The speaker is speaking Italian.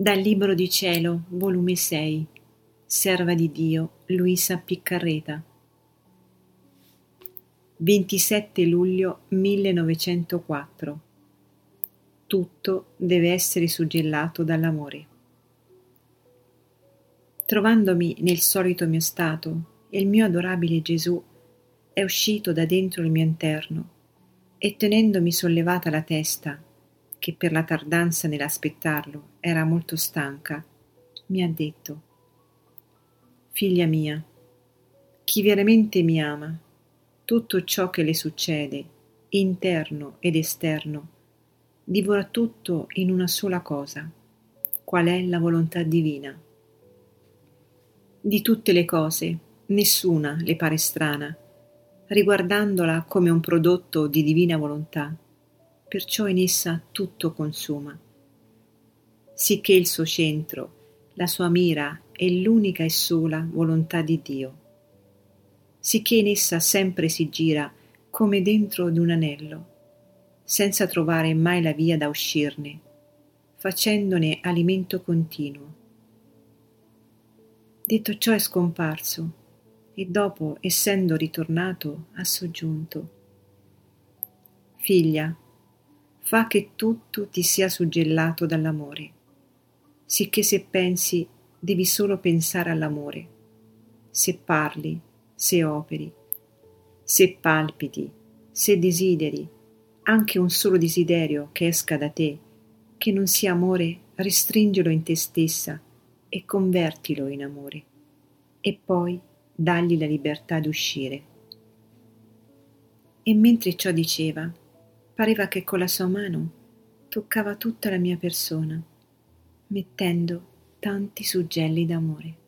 Dal Libro di Cielo, volume 6, Serva di Dio, Luisa Piccarreta. 27 luglio 1904. Tutto deve essere suggellato dall'amore. Trovandomi nel solito mio stato, il mio adorabile Gesù è uscito da dentro il mio interno e tenendomi sollevata la testa, che per la tardanza nell'aspettarlo era molto stanca, mi ha detto Figlia mia, chi veramente mi ama, tutto ciò che le succede, interno ed esterno, divora tutto in una sola cosa, qual è la volontà divina. Di tutte le cose, nessuna le pare strana, riguardandola come un prodotto di divina volontà perciò in essa tutto consuma. Sicché il suo centro, la sua mira è l'unica e sola volontà di Dio. Sicché in essa sempre si gira come dentro di un anello, senza trovare mai la via da uscirne, facendone alimento continuo. Detto ciò è scomparso e dopo, essendo ritornato, ha soggiunto. Figlia, fa che tutto ti sia suggellato dall'amore, sicché se pensi devi solo pensare all'amore, se parli, se operi, se palpiti, se desideri, anche un solo desiderio che esca da te, che non sia amore, restringilo in te stessa e convertilo in amore, e poi dagli la libertà di uscire. E mentre ciò diceva, Pareva che con la sua mano toccava tutta la mia persona, mettendo tanti suggelli d'amore.